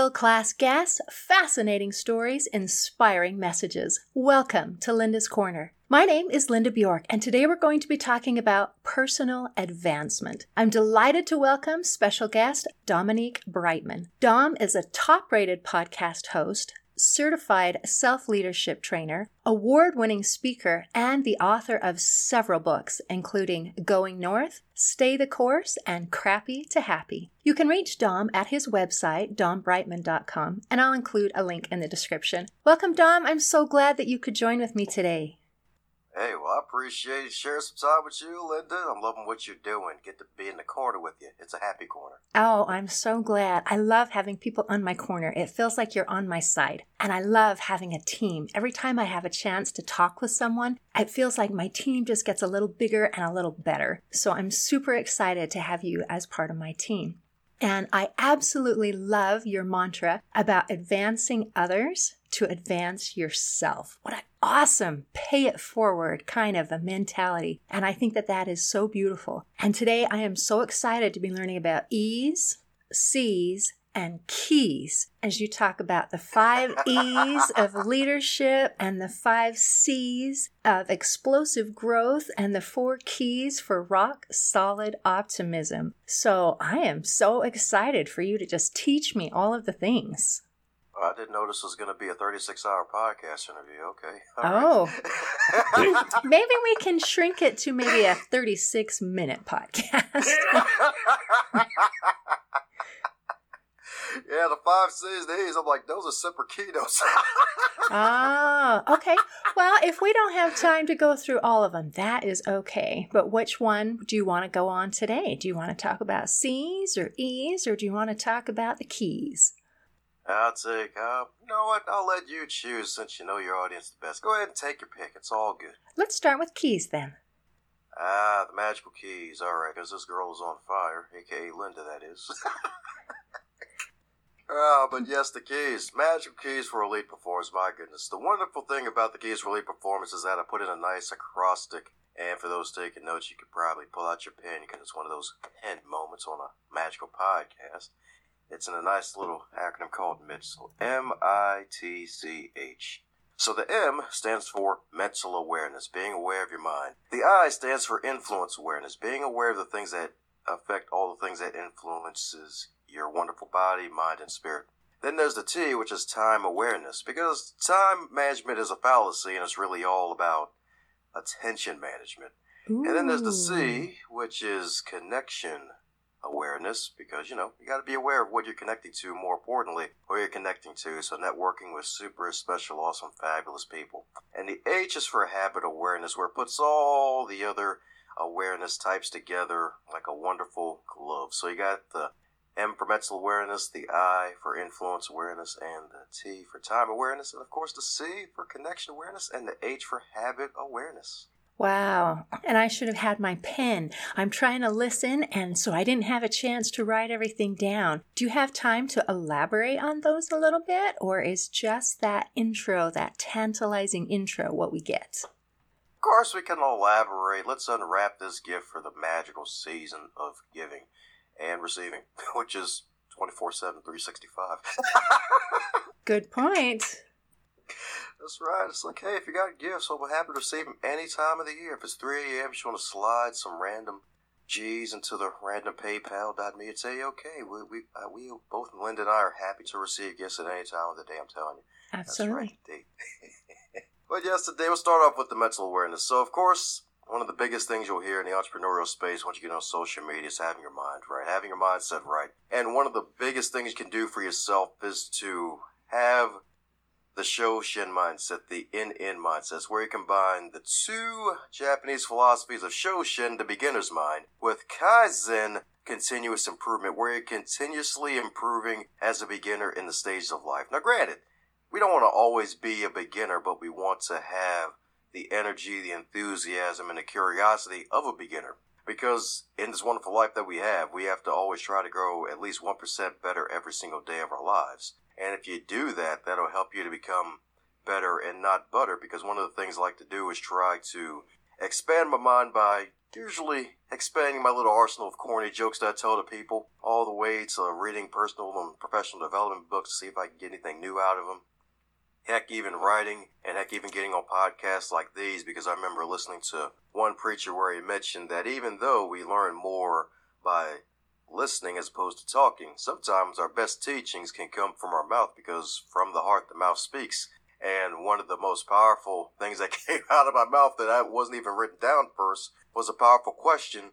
World class guests, fascinating stories, inspiring messages. Welcome to Linda's Corner. My name is Linda Bjork, and today we're going to be talking about personal advancement. I'm delighted to welcome special guest Dominique Brightman. Dom is a top rated podcast host, certified self leadership trainer, award winning speaker, and the author of several books, including Going North, Stay the Course, and Crappy to Happy. You can reach Dom at his website, dombrightman.com, and I'll include a link in the description. Welcome, Dom. I'm so glad that you could join with me today. Hey, well, I appreciate sharing some time with you, Linda. I'm loving what you're doing. Get to be in the corner with you. It's a happy corner. Oh, I'm so glad. I love having people on my corner. It feels like you're on my side. And I love having a team. Every time I have a chance to talk with someone, it feels like my team just gets a little bigger and a little better. So I'm super excited to have you as part of my team. And I absolutely love your mantra about advancing others to advance yourself. What an awesome pay it forward kind of a mentality. And I think that that is so beautiful. And today I am so excited to be learning about E's, C's, and keys as you talk about the five E's of leadership and the five C's of explosive growth and the four keys for rock solid optimism. So I am so excited for you to just teach me all of the things. I didn't know this was going to be a 36 hour podcast interview. Okay. All oh. Right. maybe we can shrink it to maybe a 36 minute podcast. yeah, the five C's and E's. I'm like, those are separate keynotes. ah, okay. Well, if we don't have time to go through all of them, that is okay. But which one do you want to go on today? Do you want to talk about C's or E's, or do you want to talk about the keys? I'll take, uh, you know what? I'll let you choose since you know your audience the best. Go ahead and take your pick. It's all good. Let's start with keys then. Ah, the magical keys. All right, because this girl is on fire, aka Linda, that is. Ah, but yes, the keys. Magical keys for elite performance. My goodness. The wonderful thing about the keys for elite performance is that I put in a nice acrostic. And for those taking notes, you could probably pull out your pen because it's one of those pen moments on a magical podcast. It's in a nice little acronym called MITCH. M I T C H. So the M stands for mental awareness, being aware of your mind. The I stands for influence awareness, being aware of the things that affect all the things that influences your wonderful body, mind, and spirit. Then there's the T, which is time awareness, because time management is a fallacy and it's really all about attention management. Ooh. And then there's the C, which is connection awareness, because you know, you got to be aware of what you're connecting to, more importantly, who you're connecting to. So, networking with super special, awesome, fabulous people. And the H is for habit awareness, where it puts all the other awareness types together like a wonderful glove. So, you got the M for mental awareness, the I for influence awareness, and the T for time awareness, and of course the C for connection awareness, and the H for habit awareness. Wow. And I should have had my pen. I'm trying to listen, and so I didn't have a chance to write everything down. Do you have time to elaborate on those a little bit, or is just that intro, that tantalizing intro, what we get? Of course, we can elaborate. Let's unwrap this gift for the magical season of giving and receiving, which is 24 7, 365. Good point. That's right. It's like, hey, if you got gifts, we'll be happy to receive them any time of the year. If it's 3 a.m., you want to slide some random G's into the random PayPal.me and say, okay, we, we, uh, we both, Linda and I, are happy to receive gifts at any time of the day, I'm telling you. Absolutely. That's right, but yes, today we'll start off with the mental awareness. So, of course, one of the biggest things you'll hear in the entrepreneurial space once you get on social media is having your mind right, having your mindset right. And one of the biggest things you can do for yourself is to have the Shoshin mindset, the In-In mindset, where you combine the two Japanese philosophies of Shoshin, the beginner's mind, with Kaizen, continuous improvement, where you're continuously improving as a beginner in the stages of life. Now, granted, we don't want to always be a beginner, but we want to have the energy, the enthusiasm, and the curiosity of a beginner. Because in this wonderful life that we have, we have to always try to grow at least 1% better every single day of our lives. And if you do that, that'll help you to become better and not butter. Because one of the things I like to do is try to expand my mind by usually expanding my little arsenal of corny jokes that I tell to people, all the way to reading personal and professional development books to see if I can get anything new out of them. Heck, even writing, and heck, even getting on podcasts like these, because I remember listening to one preacher where he mentioned that even though we learn more by listening as opposed to talking, sometimes our best teachings can come from our mouth because from the heart the mouth speaks. And one of the most powerful things that came out of my mouth that I wasn't even written down first was a powerful question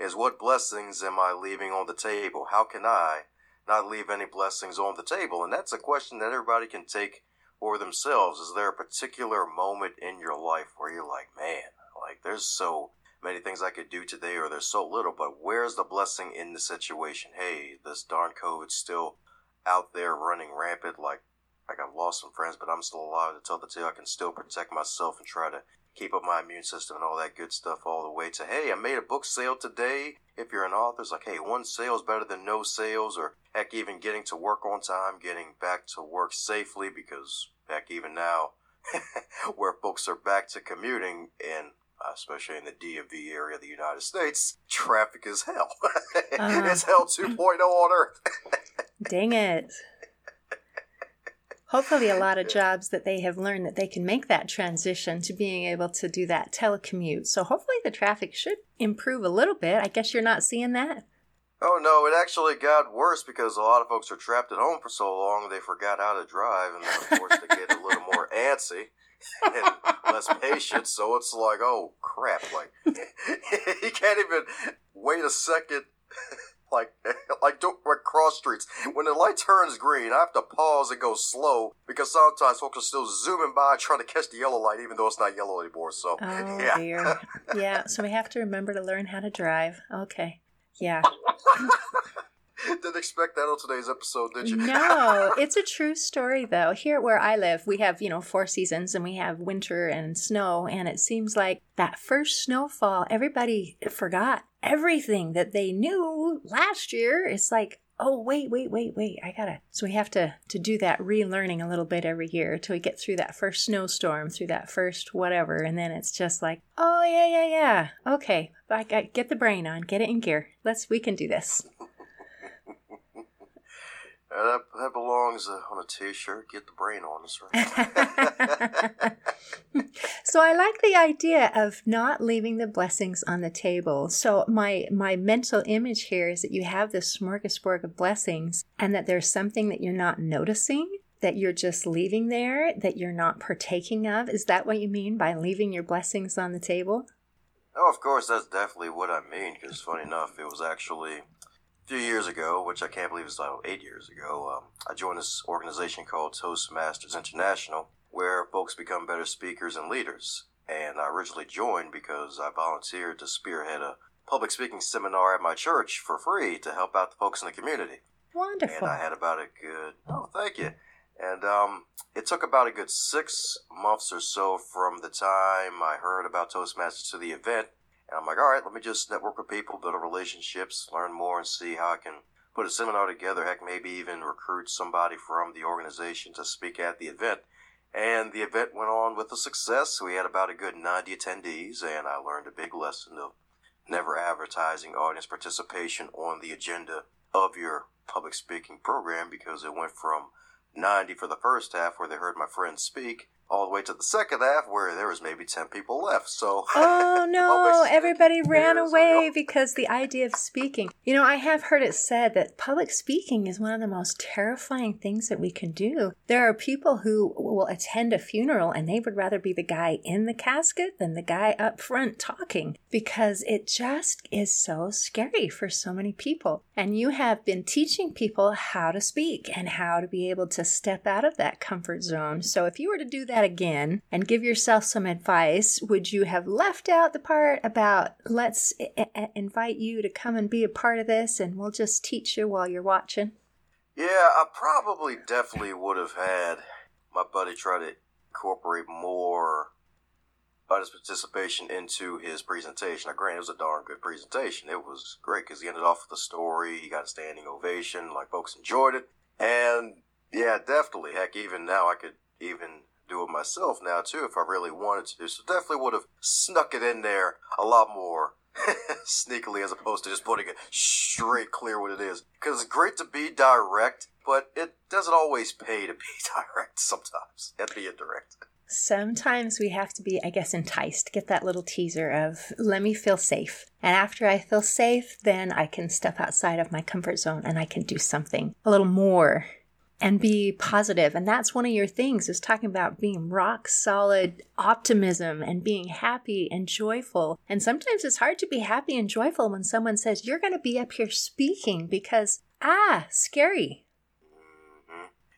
is what blessings am I leaving on the table? How can I not leave any blessings on the table? And that's a question that everybody can take for themselves. Is there a particular moment in your life where you're like, man, like there's so many things I could do today or there's so little, but where's the blessing in the situation? Hey, this darn COVID's still out there running rampant like like I've lost some friends, but I'm still alive to tell the tale. I can still protect myself and try to keep up my immune system and all that good stuff all the way to, hey, I made a book sale today. If you're an author, it's like, hey, one sale is better than no sales, or heck, even getting to work on time, getting back to work safely, because heck, even now, where folks are back to commuting, and especially in the DMV area of the United States, traffic is hell. uh, it's hell 2.0 on Earth. dang it hopefully a lot of jobs that they have learned that they can make that transition to being able to do that telecommute. So hopefully the traffic should improve a little bit. I guess you're not seeing that. Oh no, it actually got worse because a lot of folks are trapped at home for so long they forgot how to drive and they're forced to get a little more antsy and less patient. So it's like, oh crap! Like he can't even wait a second like like don't like cross streets. When the light turns green, I have to pause and go slow because sometimes folks are still zooming by trying to catch the yellow light, even though it's not yellow anymore. So oh, yeah, dear. yeah. So we have to remember to learn how to drive. Okay, yeah. Didn't expect that on today's episode, did you? no, it's a true story though. Here where I live, we have, you know, four seasons and we have winter and snow. And it seems like that first snowfall, everybody forgot everything that they knew last year. It's like, oh wait wait wait wait i gotta so we have to to do that relearning a little bit every year till we get through that first snowstorm through that first whatever and then it's just like oh yeah yeah yeah okay I, got get the brain on get it in gear let's we can do this that, that belongs uh, on a t-shirt. Get the brain on us, right? so I like the idea of not leaving the blessings on the table. So my my mental image here is that you have this smorgasbord of blessings, and that there's something that you're not noticing. That you're just leaving there, that you're not partaking of. Is that what you mean by leaving your blessings on the table? Oh, of course, that's definitely what I mean. Because funny enough, it was actually a few years ago, which I can't believe it's like eight years ago, um, I joined this organization called Toastmasters International, where folks become better speakers and leaders. And I originally joined because I volunteered to spearhead a public speaking seminar at my church for free to help out the folks in the community. Wonderful. And I had about a good, oh, thank you. And um, it took about a good six months or so from the time I heard about Toastmasters to the event and I'm like, all right, let me just network with people, build relationships, learn more, and see how I can put a seminar together. Heck, maybe even recruit somebody from the organization to speak at the event. And the event went on with a success. We had about a good 90 attendees, and I learned a big lesson of never advertising audience participation on the agenda of your public speaking program because it went from 90 for the first half where they heard my friend speak all the way to the second half where there was maybe 10 people left. So, oh no, everybody ran away because the idea of speaking. You know, I have heard it said that public speaking is one of the most terrifying things that we can do. There are people who will attend a funeral and they would rather be the guy in the casket than the guy up front talking because it just is so scary for so many people. And you have been teaching people how to speak and how to be able to step out of that comfort zone. So, if you were to do that, that again and give yourself some advice, would you have left out the part about let's I- invite you to come and be a part of this and we'll just teach you while you're watching? Yeah, I probably definitely would have had my buddy try to incorporate more his participation into his presentation. Now, granted, it was a darn good presentation. It was great because he ended off with a story. He got a standing ovation. Like, folks enjoyed it. And yeah, definitely. Heck, even now I could even do it myself now too if I really wanted to. So definitely would have snuck it in there a lot more sneakily as opposed to just putting it straight clear what it is. Because it's great to be direct, but it doesn't always pay to be direct sometimes and be indirect. Sometimes we have to be, I guess, enticed, get that little teaser of, let me feel safe. And after I feel safe, then I can step outside of my comfort zone and I can do something a little more and be positive. And that's one of your things is talking about being rock solid optimism and being happy and joyful. And sometimes it's hard to be happy and joyful when someone says, you're going to be up here speaking because, ah, scary.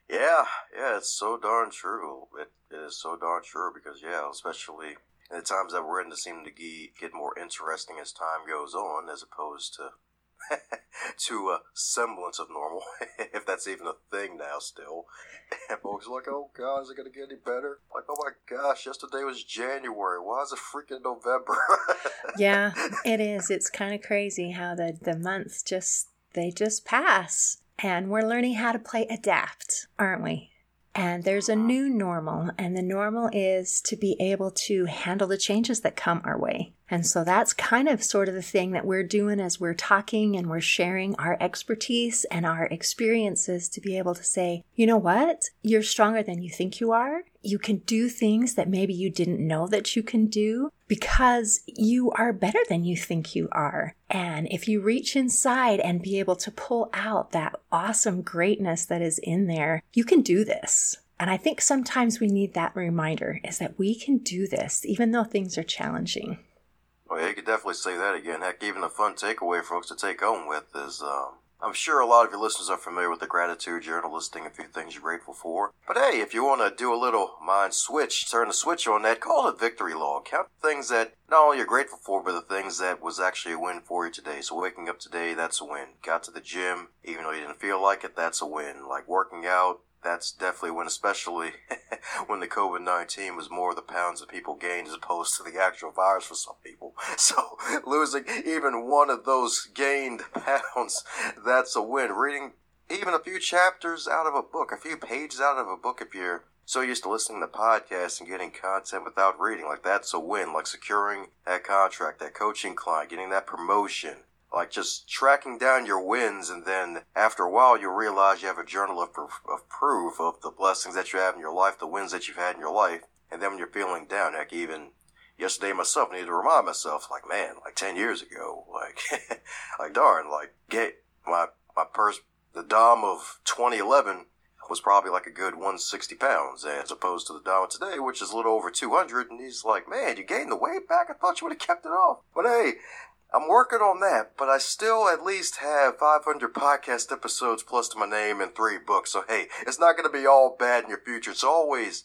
Yeah, yeah, it's so darn true. It it is so darn true because yeah, especially in the times that we're in, to seem to get more interesting as time goes on, as opposed to to a semblance of normal, if that's even a thing now still. And folks are like, oh god, is it gonna get any better? Like, oh my gosh, yesterday was January. Why is it freaking November? yeah, it is. It's kind of crazy how the, the months just they just pass. And we're learning how to play adapt, aren't we? And there's a uh-huh. new normal, and the normal is to be able to handle the changes that come our way. And so that's kind of sort of the thing that we're doing as we're talking and we're sharing our expertise and our experiences to be able to say, you know what? You're stronger than you think you are. You can do things that maybe you didn't know that you can do because you are better than you think you are. And if you reach inside and be able to pull out that awesome greatness that is in there, you can do this. And I think sometimes we need that reminder is that we can do this even though things are challenging. Well, yeah, you could definitely say that again. Heck, even a fun takeaway for folks to take home with is um, I'm sure a lot of your listeners are familiar with the gratitude journal listing a few things you're grateful for. But hey, if you want to do a little mind switch, turn the switch on that, call it victory log. Count things that not only you're grateful for, but the things that was actually a win for you today. So waking up today, that's a win. Got to the gym, even though you didn't feel like it, that's a win. Like working out, that's definitely when, especially when the COVID 19 was more the pounds that people gained as opposed to the actual virus for some people. So losing even one of those gained pounds, that's a win. Reading even a few chapters out of a book, a few pages out of a book, if you're so used to listening to podcasts and getting content without reading, like that's a win. Like securing that contract, that coaching client, getting that promotion, like just tracking down your wins and then after a while you realize you have a journal of, of proof of the blessings that you have in your life the wins that you've had in your life and then when you're feeling down like even yesterday myself I needed to remind myself like man like 10 years ago like like darn like get my my purse the dom of 2011 was probably like a good 160 pounds as opposed to the Dom today, which is a little over 200. And he's like, man, you gained the weight back? I thought you would have kept it off. But hey, I'm working on that, but I still at least have 500 podcast episodes plus to my name and three books. So hey, it's not going to be all bad in your future. It's always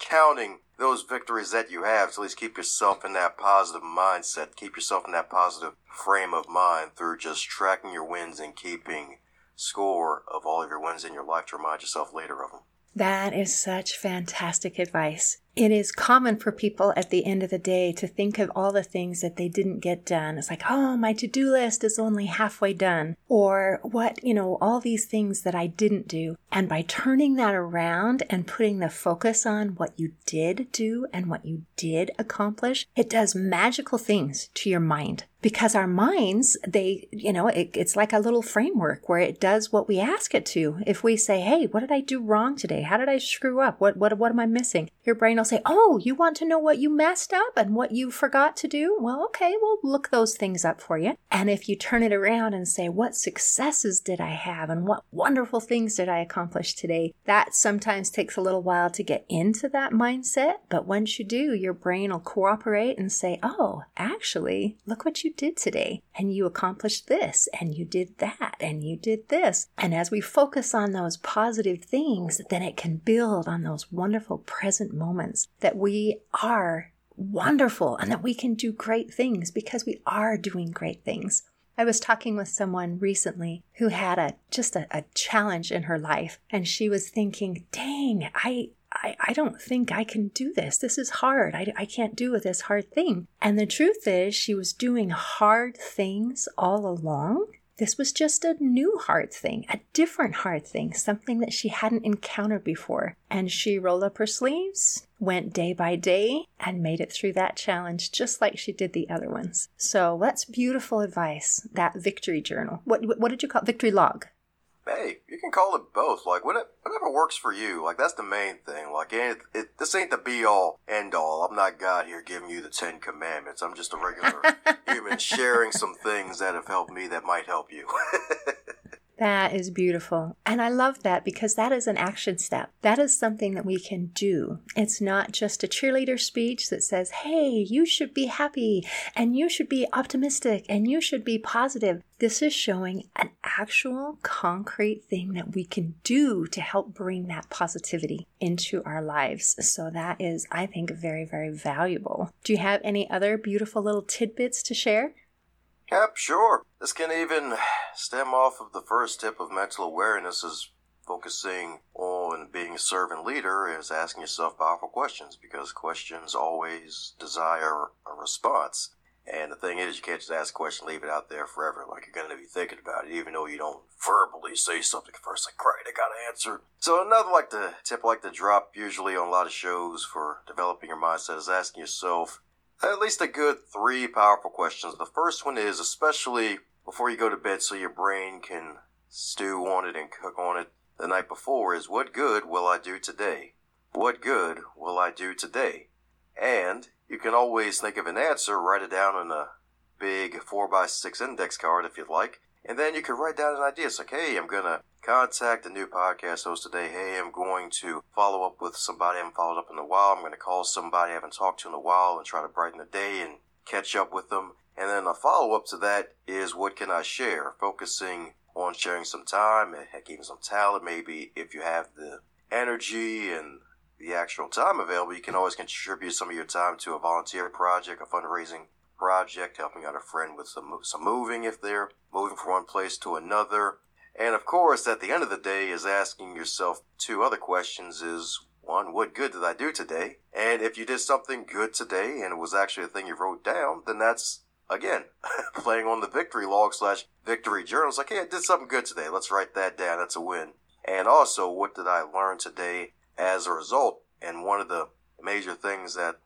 counting those victories that you have So at least keep yourself in that positive mindset, keep yourself in that positive frame of mind through just tracking your wins and keeping score of all of your wins in your life to remind yourself later of them. That is such fantastic advice. It is common for people at the end of the day to think of all the things that they didn't get done. It's like, oh, my to do list is only halfway done. Or what, you know, all these things that I didn't do. And by turning that around and putting the focus on what you did do and what you did accomplish, it does magical things to your mind. Because our minds they you know it, it's like a little framework where it does what we ask it to. If we say hey what did i do wrong today? How did i screw up? What what, what am i missing? Your brain will say oh you want to know what you messed up and what you forgot to do? Well okay we'll look those things up for you. And if you turn it around and say what successes did i have and what wonderful things did i accomplish today that sometimes takes a little while to get into that mindset but once you do your brain will cooperate and say oh actually look what you did today. And you accomplished this, and you did that, and you did this. And as we focus on those positive things, then it can build on those wonderful present moments that we are wonderful and that we can do great things because we are doing great things. I was talking with someone recently who had a just a, a, challenge in her life and she was thinking, dang, I I, I don't think I can do this. This is hard. I, I can't do this hard thing. And the truth is, she was doing hard things all along This was just a new hard thing, a different hard thing, something that she hadn't encountered before. And she rolled up her sleeves, went day by day, and made it through that challenge just like she did the other ones. So that's beautiful advice, that victory journal. What, what did you call it? Victory log hey, you can call it both. Like whatever, works for you. Like that's the main thing. Like it, it, this ain't the be all end all. I'm not God here giving you the Ten Commandments. I'm just a regular human sharing some things that have helped me that might help you. That is beautiful. And I love that because that is an action step. That is something that we can do. It's not just a cheerleader speech that says, hey, you should be happy and you should be optimistic and you should be positive. This is showing an actual concrete thing that we can do to help bring that positivity into our lives. So that is, I think, very, very valuable. Do you have any other beautiful little tidbits to share? Yep, sure. This can even stem off of the first tip of mental awareness is focusing on being a servant leader is asking yourself powerful questions because questions always desire a response. And the thing is, you can't just ask a question, leave it out there forever. Like you're going to be thinking about it, even though you don't verbally say something first. Like, great, I got to answer. So another like the tip I like to drop usually on a lot of shows for developing your mindset is asking yourself, at least a good three powerful questions. The first one is, especially before you go to bed so your brain can stew on it and cook on it the night before, is what good will I do today? What good will I do today? And you can always think of an answer, write it down on a big 4x6 index card if you'd like, and then you can write down an idea. It's like, hey, I'm going to contact a new podcast host today. Hey, I'm going to follow up with somebody I haven't followed up in a while. I'm going to call somebody I haven't talked to in a while and try to brighten the day and catch up with them. And then a follow up to that is what can I share? Focusing on sharing some time and heck, even some talent. Maybe if you have the energy and the actual time available, you can always contribute some of your time to a volunteer project, a fundraising project, helping out a friend with some, some moving if they're moving from one place to another. And of course, at the end of the day, is asking yourself two other questions is one, what good did I do today? And if you did something good today and it was actually a thing you wrote down, then that's, again, playing on the victory log slash victory journal. It's like, hey, I did something good today. Let's write that down. That's a win. And also, what did I learn today as a result? And one of the major things that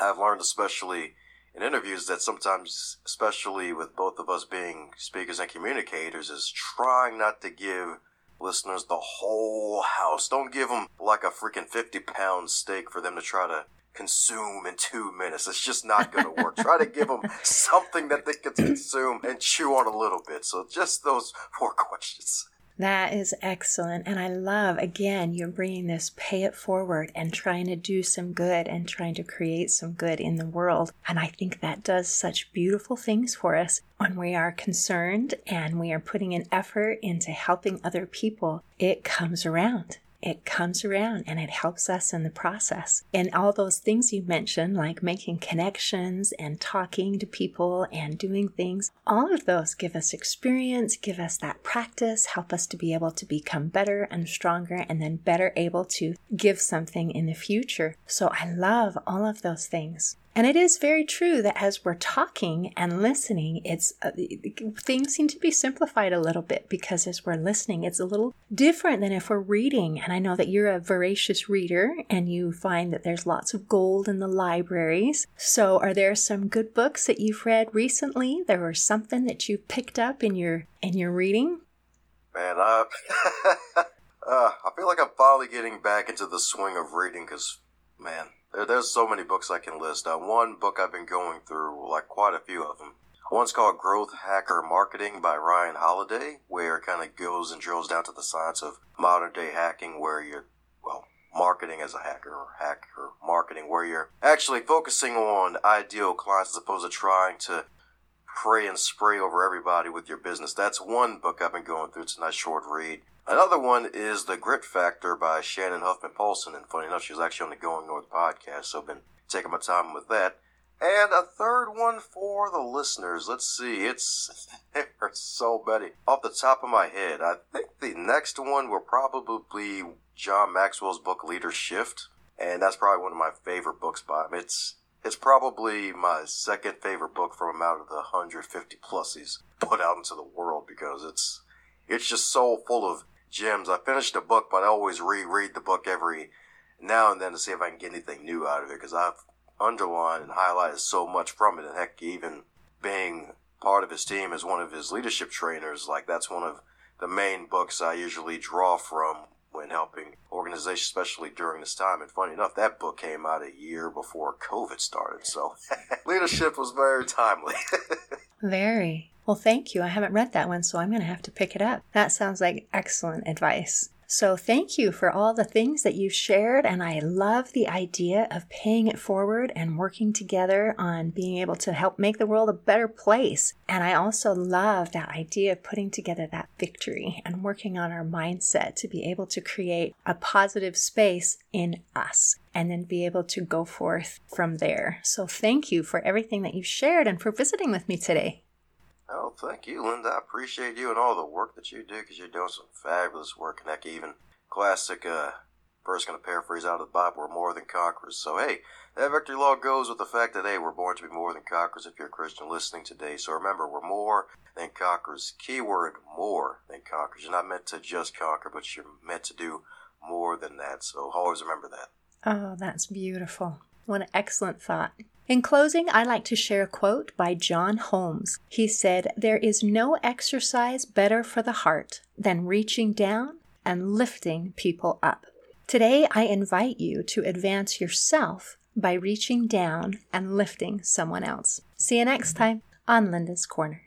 I've learned, especially in interviews that sometimes, especially with both of us being speakers and communicators, is trying not to give listeners the whole house. Don't give them like a freaking 50 pound steak for them to try to consume in two minutes. It's just not going to work. Try to give them something that they can consume and chew on a little bit. So just those four questions. That is excellent. And I love, again, you're bringing this pay it forward and trying to do some good and trying to create some good in the world. And I think that does such beautiful things for us when we are concerned and we are putting an effort into helping other people. It comes around it comes around and it helps us in the process. And all those things you mentioned, like making connections and talking to people and doing things, all of those give us experience, give us that practice, help us to be able to become better and stronger and then better able to give something in the future. So I love all of those things. And it is very true that as we're talking and listening, it's uh, things seem to be simplified a little bit because as we're listening, it's a little different than if we're reading. And I know that you're a voracious reader and you find that there's lots of gold in the libraries. So, are there some good books that you've read recently? There was something that you picked up in your in your reading? Man, uh, uh, I feel like I'm finally getting back into the swing of reading because, man, there, there's so many books I can list. Uh, one book I've been going through, like quite a few of them. One's called Growth Hacker Marketing by Ryan Holiday, where it kind of goes and drills down to the science of modern day hacking, where you're, well, marketing as a hacker or hacker marketing, where you're actually focusing on ideal clients as opposed to trying to pray and spray over everybody with your business. That's one book I've been going through. It's a nice short read. Another one is The Grit Factor by Shannon Huffman Polson. And funny enough, she was actually on the Going North podcast, so I've been taking my time with that. And a third one for the listeners. Let's see. It's there's so many. Off the top of my head, I think the next one will probably be John Maxwell's book Leadershift. And that's probably one of my favorite books by him. It's It's probably my second favorite book from him out of the 150 plus he's put out into the world because it's it's just so full of gems. I finished the book, but I always reread the book every now and then to see if I can get anything new out of it because I've underlined and highlighted so much from it. And heck, even being part of his team as one of his leadership trainers, like that's one of the main books I usually draw from when helping organizations, especially during this time. And funny enough, that book came out a year before COVID started. So leadership was very timely. very. Well, thank you. I haven't read that one, so I'm going to have to pick it up. That sounds like excellent advice. So, thank you for all the things that you've shared. And I love the idea of paying it forward and working together on being able to help make the world a better place. And I also love that idea of putting together that victory and working on our mindset to be able to create a positive space in us and then be able to go forth from there. So, thank you for everything that you've shared and for visiting with me today. Oh, thank you, Linda. I appreciate you and all the work that you do because you're doing some fabulous work. And heck, even classic, uh, verse going to paraphrase out of the Bible, we're more than conquerors. So, hey, that victory law goes with the fact that, hey, we're born to be more than conquerors if you're a Christian listening today. So remember, we're more than conquerors. Keyword, more than conquerors. You're not meant to just conquer, but you're meant to do more than that. So always remember that. Oh, that's beautiful. What an excellent thought. In closing, I like to share a quote by John Holmes. He said, There is no exercise better for the heart than reaching down and lifting people up. Today, I invite you to advance yourself by reaching down and lifting someone else. See you next time on Linda's Corner.